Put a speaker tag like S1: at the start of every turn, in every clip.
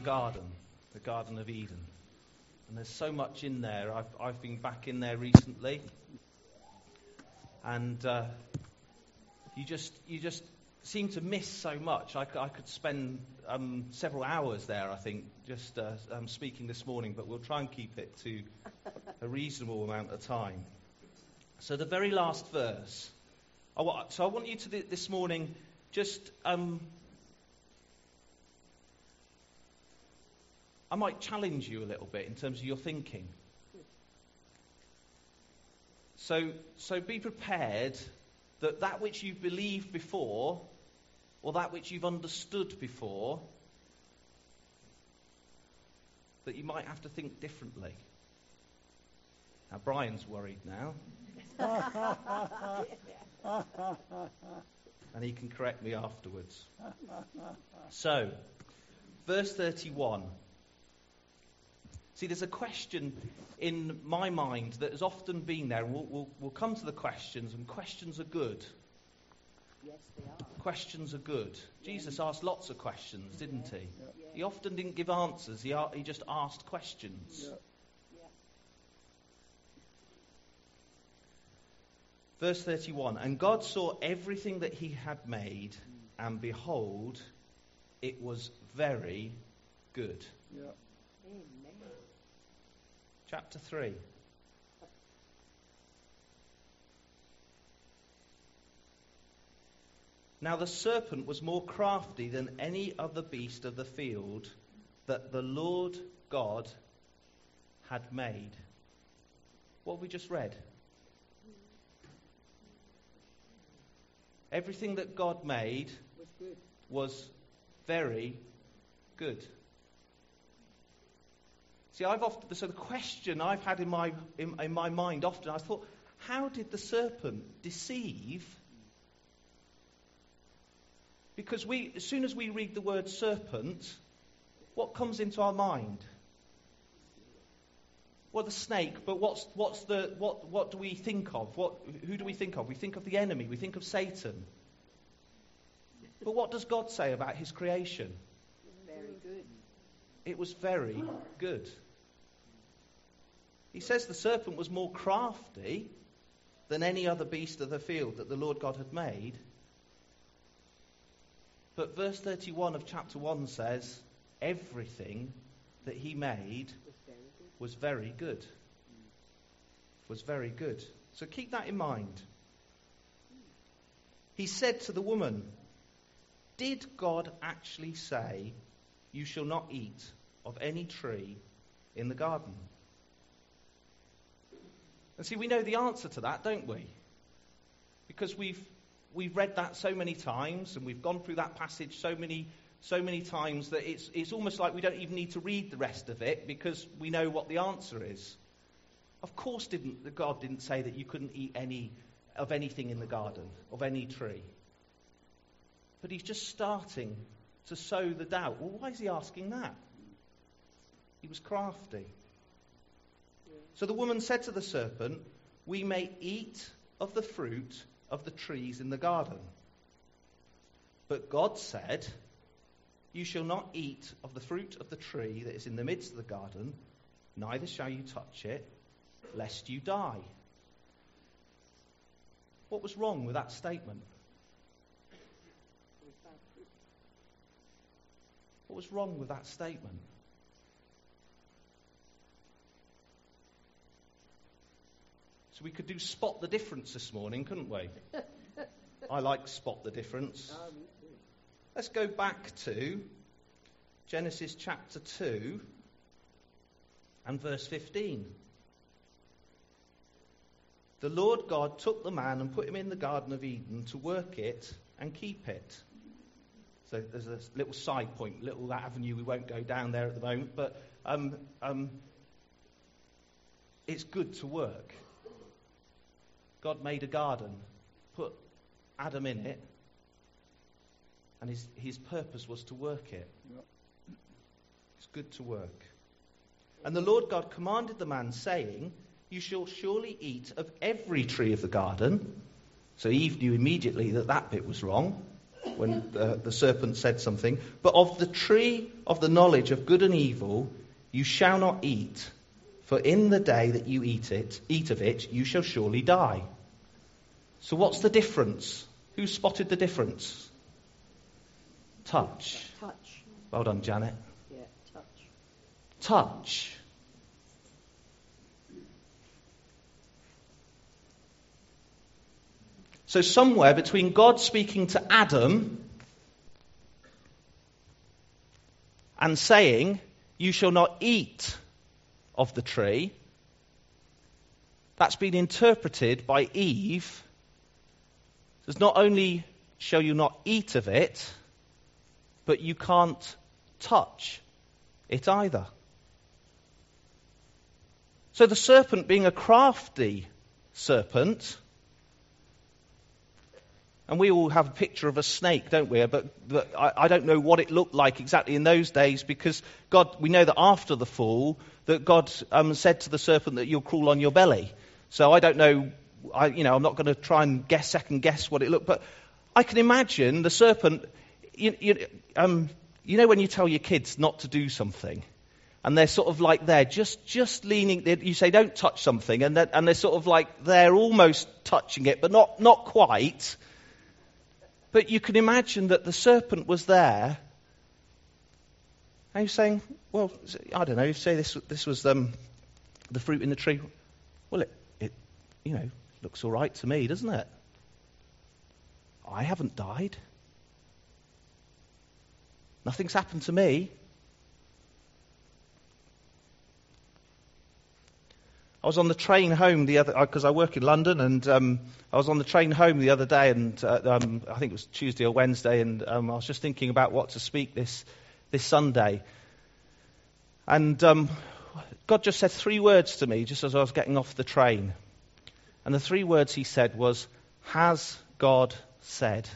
S1: the garden, the Garden of Eden. And there's so much in there. I've, I've been back in there recently. And uh, you, just, you just seem to miss so much. I, I could spend um, several hours there, I think, just uh, um, speaking this morning, but we'll try and keep it to a reasonable amount of time. So, the very last verse. I want, so, I want you to this morning just. Um, I might challenge you a little bit in terms of your thinking. So, so be prepared that that which you've believed before, or that which you've understood before, that you might have to think differently. Now, Brian's worried now. and he can correct me afterwards. So, verse 31. See, there's a question in my mind that has often been there. We'll, we'll, we'll come to the questions, and questions are good.
S2: Yes, they are.
S1: Questions are good. Jesus asked lots of questions, didn't he? He often didn't give answers, he, he just asked questions. Verse 31 And God saw everything that he had made, mm. and behold, it was very good.
S2: Yeah
S1: chapter 3. Now the serpent was more crafty than any other beast of the field that the Lord God had made. What we just read. Everything that God made
S2: was,
S1: was very good. See, I've often, so the question I've had in my, in, in my mind often, I thought, how did the serpent deceive? Because we, as soon as we read the word serpent, what comes into our mind? Well, the snake, but what's, what's the, what, what do we think of? What, who do we think of? We think of the enemy, we think of Satan. But what does God say about his creation?
S2: Very good.
S1: It was very good. He says the serpent was more crafty than any other beast of the field that the Lord God had made. But verse 31 of chapter 1 says, everything that he made was very good. Was very good. So keep that in mind. He said to the woman, Did God actually say, You shall not eat of any tree in the garden? And see, we know the answer to that, don't we? Because we've, we've read that so many times and we've gone through that passage so many, so many times that it's, it's almost like we don't even need to read the rest of it because we know what the answer is. Of course, didn't, God didn't say that you couldn't eat any of anything in the garden, of any tree. But he's just starting to sow the doubt. Well, why is he asking that? He was crafty. So the woman said to the serpent, We may eat of the fruit of the trees in the garden. But God said, You shall not eat of the fruit of the tree that is in the midst of the garden, neither shall you touch it, lest you die. What was wrong with that statement? What was wrong with that statement? So we could do spot the difference this morning, couldn't we? I like spot the difference. Let's go back to Genesis chapter 2 and verse 15. The Lord God took the man and put him in the Garden of Eden to work it and keep it. So there's a little side point, little avenue. We won't go down there at the moment, but um, um, it's good to work. God made a garden, put Adam in it, and his, his purpose was to work it. It's good to work. And the Lord God commanded the man, saying, You shall surely eat of every tree of the garden. So Eve knew immediately that that bit was wrong. when uh, the serpent said something. But of the tree of the knowledge of good and evil you shall not eat, for in the day that you eat it, eat of it, you shall surely die. So what's the difference? Who spotted the difference? Touch.
S2: Touch.
S1: Well done, Janet.
S2: Yeah, touch.
S1: Touch. So, somewhere between God speaking to Adam and saying, You shall not eat of the tree, that's been interpreted by Eve as not only shall you not eat of it, but you can't touch it either. So the serpent, being a crafty serpent, and we all have a picture of a snake, don't we? But, but I, I, don't know what it looked like exactly in those days because God, we know that after the fall, that God um, said to the serpent that you'll crawl on your belly. So I don't know, I, you know, I'm not going to try and guess, second guess what it looked, but I can imagine the serpent. You, you, um, you know when you tell your kids not to do something, and they're sort of like there, just just leaning. You say don't touch something, and they're, and they're sort of like they're almost touching it, but not not quite. But you can imagine that the serpent was there. And he's saying, well, I don't know, you say this, this was um, the fruit in the tree. Well, it, it, you know, looks all right to me, doesn't it? I haven't died. Nothing's happened to me. I was on the train home the other because uh, I work in London, and um, I was on the train home the other day, and uh, um, I think it was Tuesday or Wednesday, and um, I was just thinking about what to speak this this Sunday, and um, God just said three words to me just as I was getting off the train, and the three words He said was, "Has God said?"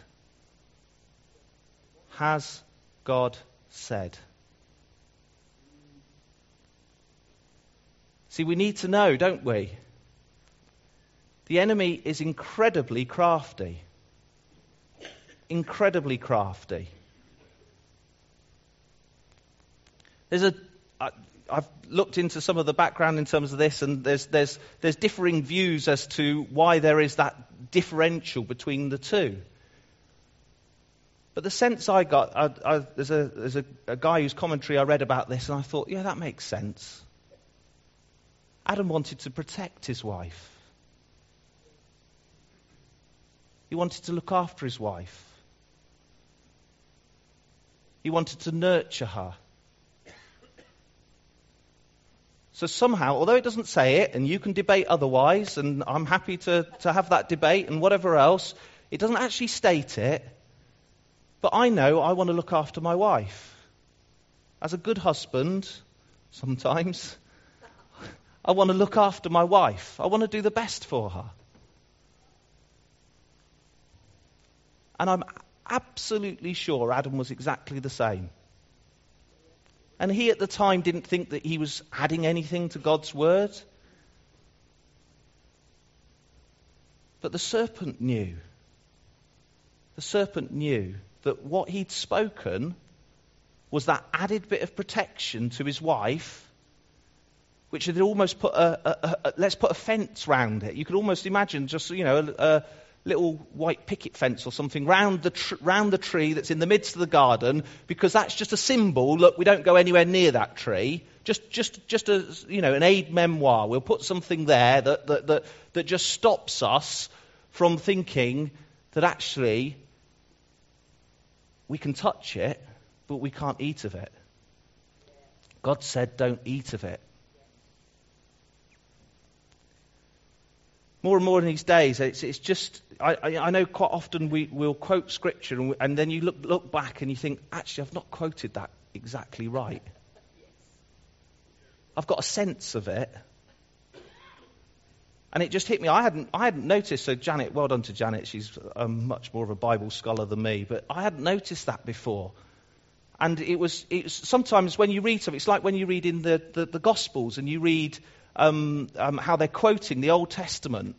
S1: Has God said? See, we need to know, don't we? The enemy is incredibly crafty. Incredibly crafty. There's a. I, I've looked into some of the background in terms of this, and there's, there's, there's differing views as to why there is that differential between the two. But the sense I got, I, I, there's, a, there's a, a guy whose commentary I read about this, and I thought, yeah, that makes sense. Adam wanted to protect his wife. He wanted to look after his wife. He wanted to nurture her. So somehow, although it doesn't say it, and you can debate otherwise, and I'm happy to, to have that debate and whatever else, it doesn't actually state it. But I know I want to look after my wife. As a good husband, sometimes, I want to look after my wife. I want to do the best for her. And I'm absolutely sure Adam was exactly the same. And he at the time didn't think that he was adding anything to God's word. But the serpent knew. The serpent knew that what he'd spoken was that added bit of protection to his wife which had almost put a, a, a, let's put a fence round it. You could almost imagine just you know a, little white picket fence or something round the tr- round the tree that's in the midst of the garden, because that's just a symbol. Look, we don't go anywhere near that tree. Just just just a you know an aid memoir. We'll put something there that that that, that just stops us from thinking that actually we can touch it, but we can't eat of it. God said, don't eat of it. More and more in these days, it's, it's just, I, I, know quite often we, will quote scripture and, we, and, then you look, look back and you think, actually, I've not quoted that exactly right. I've got a sense of it. And it just hit me. I hadn't, I hadn't noticed. So, Janet, well done to Janet. She's um, much more of a Bible scholar than me. But I hadn't noticed that before. And it was, it was sometimes when you read something, it's like when you read in the, the, the Gospels and you read um, um, how they're quoting the Old Testament.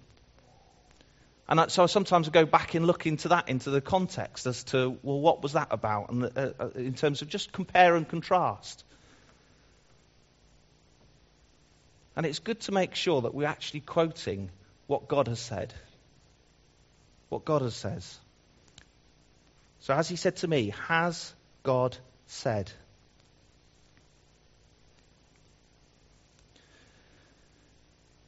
S1: And I, so sometimes I go back and look into that, into the context as to, well, what was that about? And uh, uh, in terms of just compare and contrast. And it's good to make sure that we're actually quoting what God has said. What God has says. So as he said to me, has God said?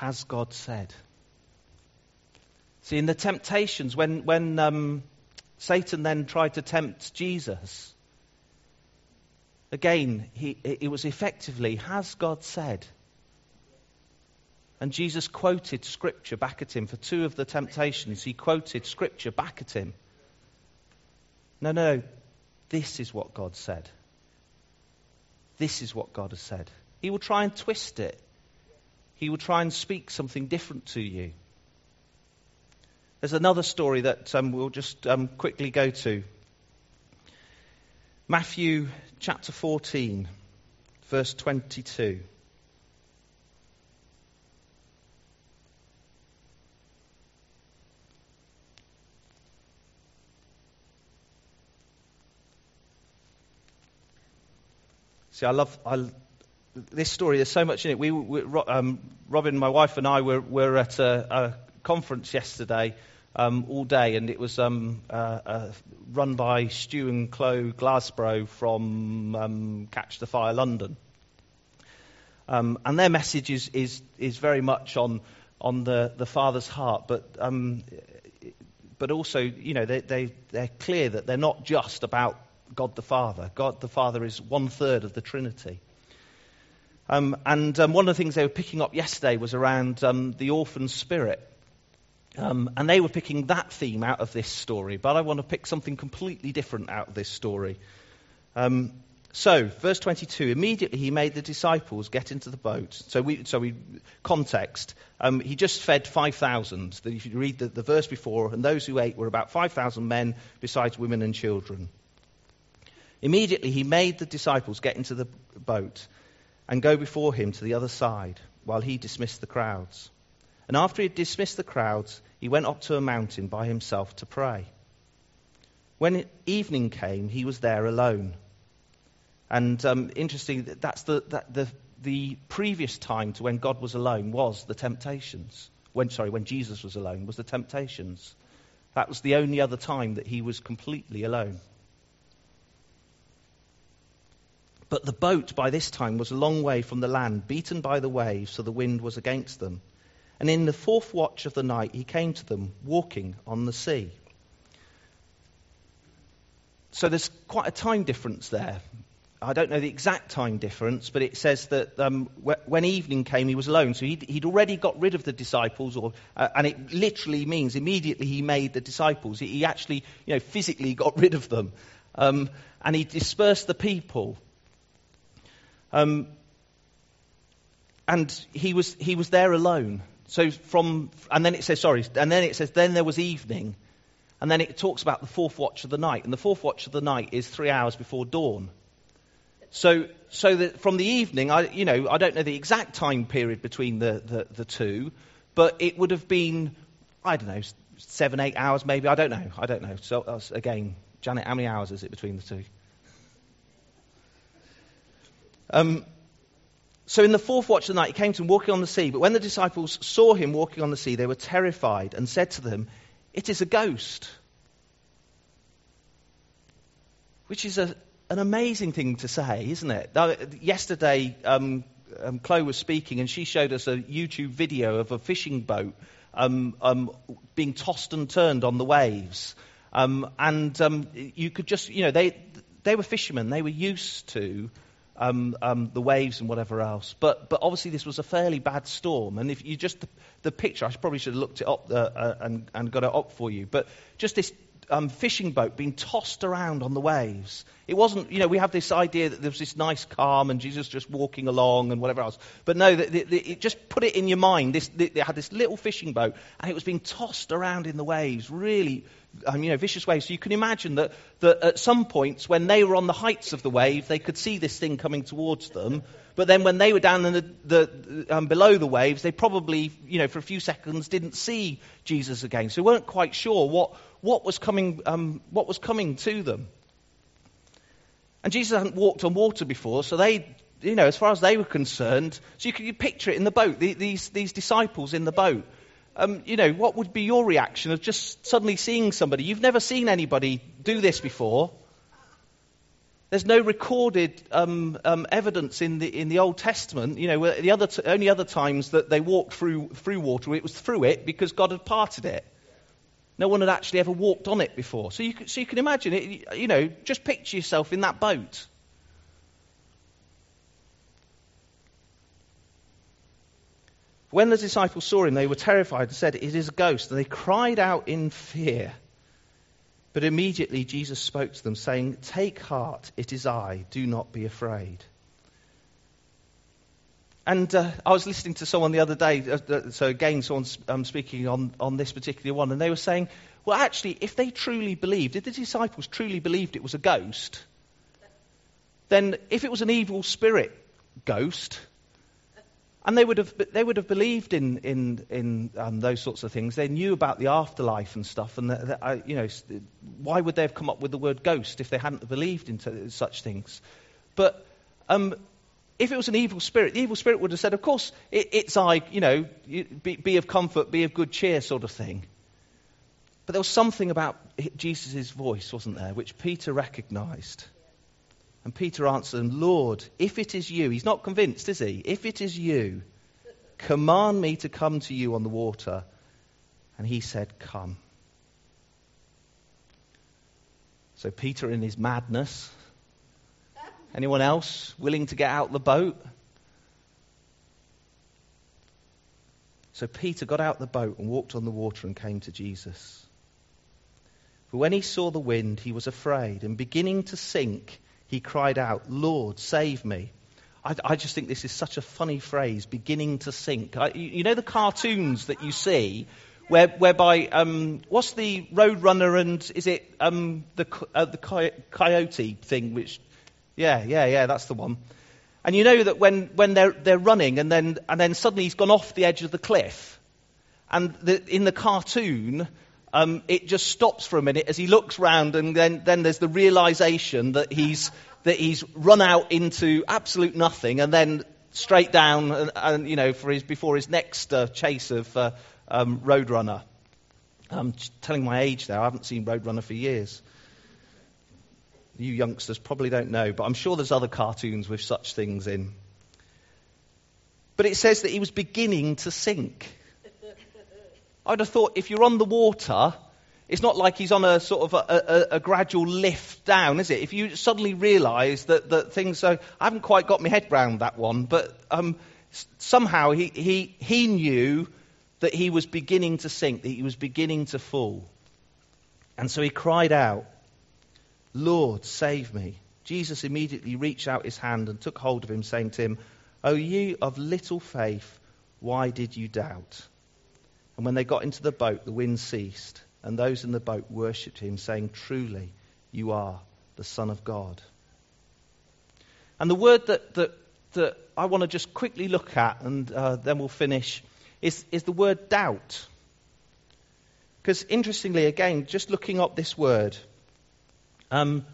S1: Has God said? See, in the temptations, when, when um, Satan then tried to tempt Jesus, again, he, it was effectively, Has God said? And Jesus quoted scripture back at him. For two of the temptations, he quoted scripture back at him. No, no, this is what God said. This is what God has said. He will try and twist it. He will try and speak something different to you. There's another story that um, we'll just um, quickly go to. Matthew chapter 14, verse 22. See, I love I, this story. There's so much in it. We, we um, Robin, my wife, and I were, were at a, a conference yesterday um, all day, and it was um, uh, uh, run by Stu and Chloe Glassborow from um, Catch the Fire London. Um, and their message is, is, is very much on, on the, the Father's heart, but, um, but also, you know, they, they, they're clear that they're not just about God the Father. God the Father is one third of the Trinity. Um, and um, one of the things they were picking up yesterday was around um, the orphan spirit. Um, and they were picking that theme out of this story, but I want to pick something completely different out of this story. Um, so, verse 22 immediately he made the disciples get into the boat. So, we, so we, context, um, he just fed 5,000. If you read the, the verse before, and those who ate were about 5,000 men, besides women and children. Immediately he made the disciples get into the boat and go before him to the other side while he dismissed the crowds. And after he had dismissed the crowds, he went up to a mountain by himself to pray. When evening came, he was there alone. And um, interesting, that's the, that, the, the previous time to when God was alone was the temptations. When, sorry, when Jesus was alone was the temptations. That was the only other time that he was completely alone. But the boat by this time was a long way from the land, beaten by the waves, so the wind was against them. And in the fourth watch of the night he came to them, walking on the sea. So there's quite a time difference there. I don't know the exact time difference, but it says that um, when evening came, he was alone. So he'd, he'd already got rid of the disciples, or, uh, and it literally means immediately he made the disciples. He, actually, you know, physically got rid of them, um, and he dispersed the people. Um, and he was, he was there alone. So from, and then it says, sorry, and then it says, then there was evening. And then it talks about the fourth watch of the night. And the fourth watch of the night is three hours before dawn. So, so that from the evening, I, you know, I don't know the exact time period between the, the, the two, but it would have been, I don't know, seven, eight hours maybe. I don't know. I don't know. So, uh, again, Janet, how many hours is it between the two? Um, so in the fourth watch of the night, he came to him walking on the sea. But when the disciples saw him walking on the sea, they were terrified and said to them, It is a ghost. Which is a, an amazing thing to say, isn't it? Now, yesterday, um, um, Chloe was speaking and she showed us a YouTube video of a fishing boat um, um being tossed and turned on the waves. Um, and um, you could just, you know, they, they were fishermen. They were used to um, um, the waves and whatever else. But, but obviously, this was a fairly bad storm. And if you just, the, the picture, I probably should have looked it up uh, uh, and, and got it up for you. But just this um, fishing boat being tossed around on the waves. It wasn't, you know, we have this idea that there was this nice calm and Jesus just walking along and whatever else. But no, the, the, the, it just put it in your mind. This, they had this little fishing boat and it was being tossed around in the waves, really um, you know, vicious waves. So you can imagine that, that at some points when they were on the heights of the wave, they could see this thing coming towards them. But then when they were down in the, the um, below the waves, they probably, you know, for a few seconds didn't see Jesus again. So weren't quite sure what, what, was, coming, um, what was coming to them. And Jesus hadn't walked on water before, so they, you know, as far as they were concerned, so you you picture it in the boat, the, these, these disciples in the boat um, you know, what would be your reaction of just suddenly seeing somebody? You've never seen anybody do this before. There's no recorded um, um, evidence in the, in the Old Testament. You know, the other t- only other times that they walked through, through water, it was through it because God had parted it. No one had actually ever walked on it before. So you, can, so you can imagine it, you know, just picture yourself in that boat. When the disciples saw him, they were terrified and said, It is a ghost. And they cried out in fear. But immediately Jesus spoke to them, saying, Take heart, it is I, do not be afraid. And uh, I was listening to someone the other day, uh, so again, someone um, speaking on, on this particular one, and they were saying, well, actually, if they truly believed, if the disciples truly believed it was a ghost, then if it was an evil spirit ghost, and they would have, they would have believed in, in, in um, those sorts of things. They knew about the afterlife and stuff. And, that, that, uh, you know, why would they have come up with the word ghost if they hadn't believed in such things? But um, if it was an evil spirit, the evil spirit would have said, of course, it, it's I, you know, be, be of comfort, be of good cheer sort of thing. But there was something about Jesus' voice, wasn't there, which Peter recognized. And Peter answered him, Lord, if it is you, he's not convinced, is he? If it is you, command me to come to you on the water. And he said, Come. So Peter, in his madness, anyone else willing to get out the boat? So Peter got out the boat and walked on the water and came to Jesus. But when he saw the wind, he was afraid, and beginning to sink, he cried out, Lord, save me. I, I, just think this is such a funny phrase, beginning to sink. I, you, you, know the cartoons that you see, where, whereby, um, what's the Roadrunner and is it um, the, uh, the coyote thing? Which, yeah, yeah, yeah, that's the one. And you know that when, when they're, they're running and then, and then suddenly he's gone off the edge of the cliff. And the, in the cartoon, um, it just stops for a minute as he looks round, and then, then there's the realization that he's, that he's run out into absolute nothing, and then straight down, and, and you know, for his, before his next uh, chase of uh, um, Roadrunner. I'm telling my age there. I haven't seen Roadrunner for years. You youngsters probably don't know, but I'm sure there's other cartoons with such things in. But it says that he was beginning to sink. I'd have thought if you're on the water, it's not like he's on a sort of a, a, a gradual lift down, is it? If you suddenly realise that, that things I haven't quite got my head round that one, but um, somehow he, he, he knew that he was beginning to sink, that he was beginning to fall. And so he cried out, Lord, save me. Jesus immediately reached out his hand and took hold of him, saying to him, O ye of little faith, why did you doubt? And when they got into the boat, the wind ceased, and those in the boat worshipped him, saying, Truly, you are the Son of God. And the word that, that, that I want to just quickly look at, and uh, then we'll finish, is, is the word doubt. Because interestingly, again, just looking up this word, um,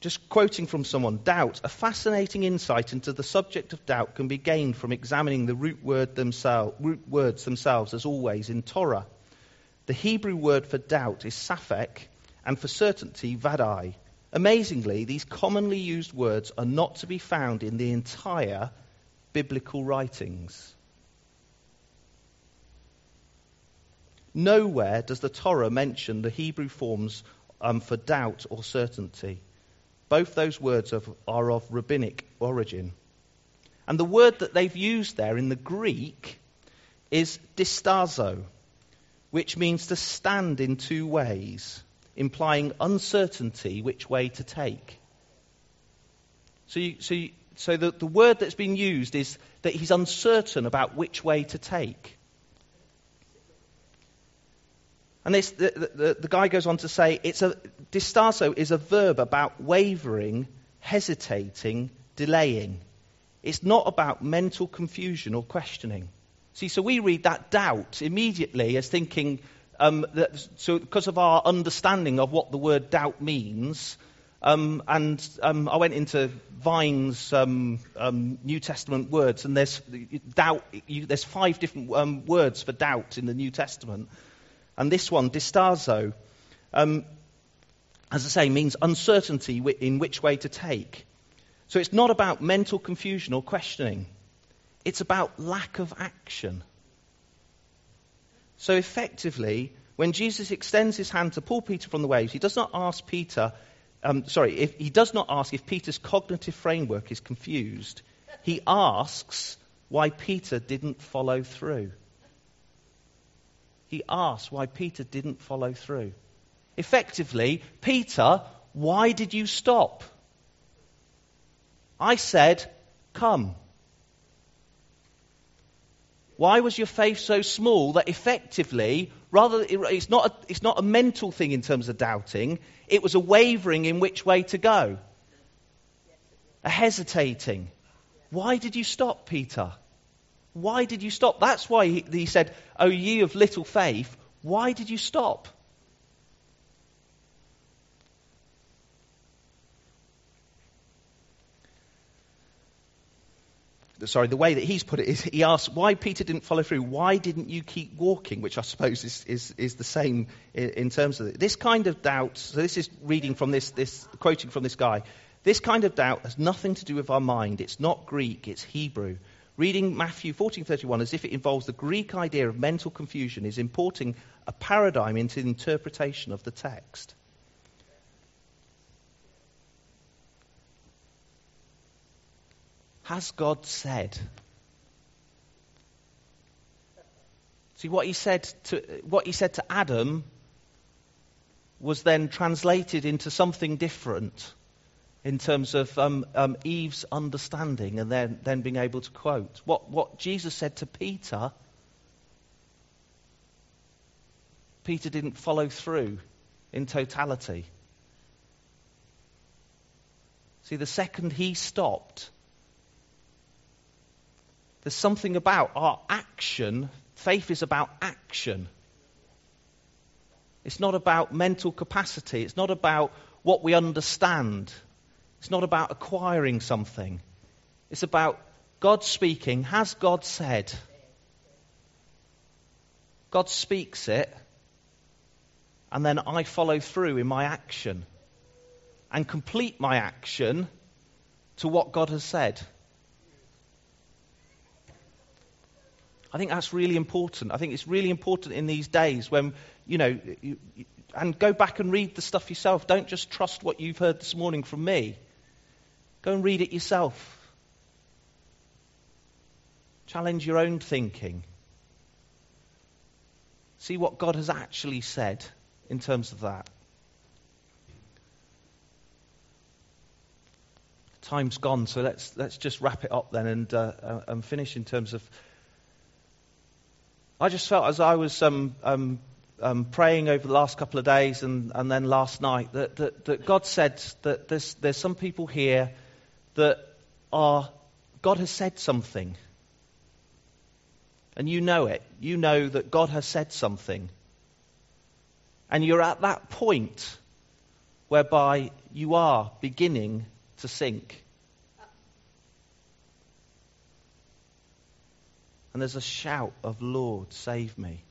S1: just quoting from someone, doubt, a fascinating insight into the subject of doubt can be gained from examining the root, word themselves, root words themselves, as always, in Torah. The Hebrew word for doubt is safek, and for certainty, vadai. Amazingly, these commonly used words are not to be found in the entire biblical writings. Nowhere does the Torah mention the Hebrew forms um, for doubt or certainty. Both those words of, are of rabbinic origin. And the word that they've used there in the Greek is distazo, which means to stand in two ways, implying uncertainty which way to take. So, you, so, you, so the, the word that's been used is that he's uncertain about which way to take. And this, the, the, the, guy goes on to say, it's a, distazo is a verb about wavering, hesitating, delaying. It's not about mental confusion or questioning. See, so we read that doubt immediately as thinking, um, that, so because of our understanding of what the word doubt means, um, and um, I went into Vine's um, um, New Testament words, and there's doubt. You, there's five different um, words for doubt in the New Testament, and this one, distazo, as I say, means uncertainty in which way to take. So it's not about mental confusion or questioning. It's about lack of action. So effectively, when Jesus extends his hand to pull Peter from the waves, he does not ask Peter, um, sorry, if, he does not ask if Peter's cognitive framework is confused. He asks why Peter didn't follow through. He asks why Peter didn't follow through. Effectively, Peter, why did you stop? I said, come. Why was your faith so small that effectively, rather, it's not, a, it's not a mental thing in terms of doubting, it was a wavering in which way to go, a hesitating. Why did you stop, Peter? Why did you stop? That's why he, he said, O ye of little faith, why did you stop? sorry, the way that he's put it is he asks why Peter didn't follow through. Why didn't you keep walking? Which I suppose is, is, is the same in, in terms of it. This kind of doubt, so this is reading from this, this, quoting from this guy. This kind of doubt has nothing to do with our mind. It's not Greek, it's Hebrew. Reading Matthew 14:31 as if it involves the Greek idea of mental confusion is importing a paradigm into the interpretation of the text. Has God said? See what he said to what he said to Adam was then translated into something different in terms of um, um, Eve's understanding and then, then being able to quote. What, what Jesus said to Peter, Peter didn't follow through in totality. See, the second he stopped, there's something about our action. Faith is about action. It's not about mental capacity. It's not about what we understand. It's not about acquiring something. It's about God speaking. Has God said? God speaks it, and then I follow through in my action and complete my action to what God has said. I think that's really important. I think it's really important in these days when, you know, you, you, and go back and read the stuff yourself. Don't just trust what you've heard this morning from me. Go and read it yourself. Challenge your own thinking. See what God has actually said in terms of that. Time's gone, so let's let's just wrap it up then and uh, uh and finish in terms of I just felt as I was um, um, um, praying over the last couple of days and, and then last night that, that, that God said that there's, there's some people here that are, God has said something. And you know it. You know that God has said something. And you're at that point whereby you are beginning to sink. and there's a shout of, Lord, save me.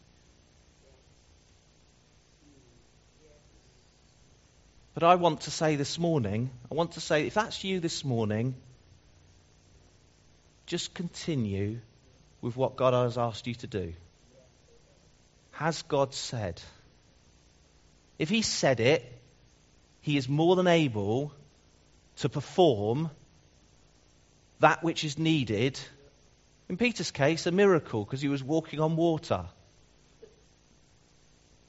S1: But I want to say this morning, I want to say, if that's you this morning, just continue with what God has asked you to do. Has God said? If He said it, He is more than able to perform that which is needed. In Peter's case, a miracle because he was walking on water.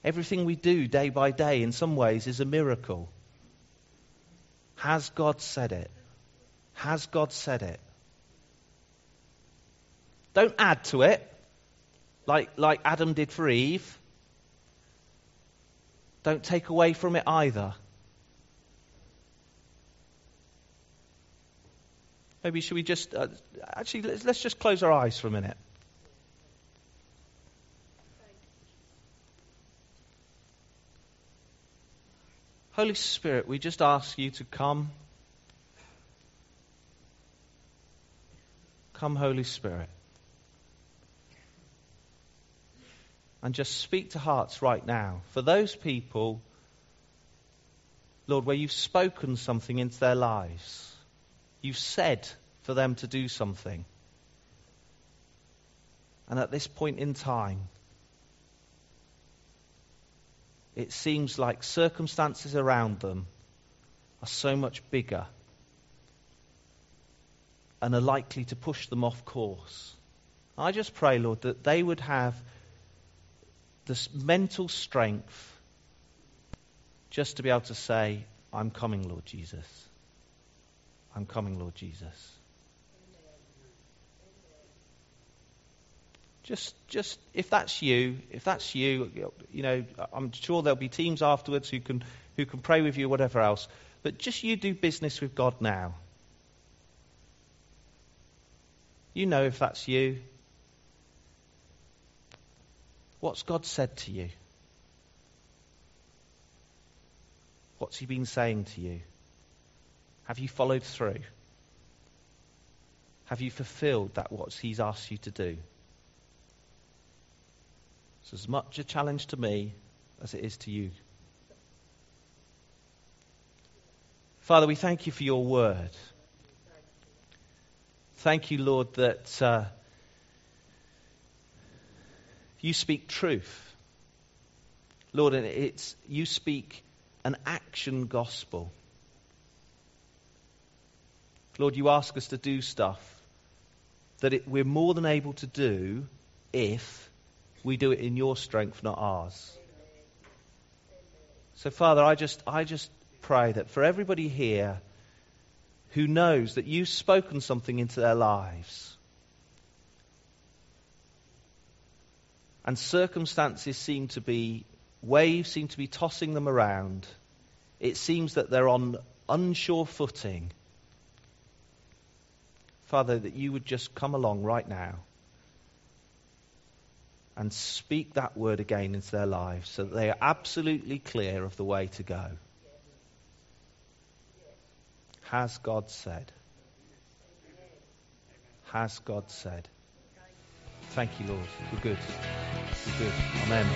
S1: Everything we do day by day, in some ways, is a miracle. Has God said it? Has God said it? Don't add to it like, like Adam did for Eve. Don't take away from it either. Maybe should we just uh, actually let's, let's just close our eyes for a minute. Holy Spirit, we just ask you to come. Come, Holy Spirit. And just speak to hearts right now. For those people, Lord, where you've spoken something into their lives, you've said for them to do something. And at this point in time, it seems like circumstances around them are so much bigger and are likely to push them off course. I just pray, Lord, that they would have this mental strength just to be able to say, I'm coming, Lord Jesus. I'm coming, Lord Jesus. Just, just if that's you, if that's you, you know, I'm sure there'll be teams afterwards who can, who can pray with you, whatever else. But just you do business with God now. You know if that's you. What's God said to you? What's He been saying to you? Have you followed through? Have you fulfilled that what He's asked you to do? It's as much a challenge to me as it is to you. Father, we thank you for your word. Thank you, Lord, that uh, you speak truth. Lord, and it's you speak an action gospel. Lord, you ask us to do stuff that it, we're more than able to do if we do it in your strength, not ours. So, Father, I just, I just pray that for everybody here who knows that you've spoken something into their lives, and circumstances seem to be, waves seem to be tossing them around, it seems that they're on unsure footing. Father, that you would just come along right now and speak that word again into their lives so that they are absolutely clear of the way to go. Has God said? Has God said? Thank you, Lord. We're good. We're good. Amen.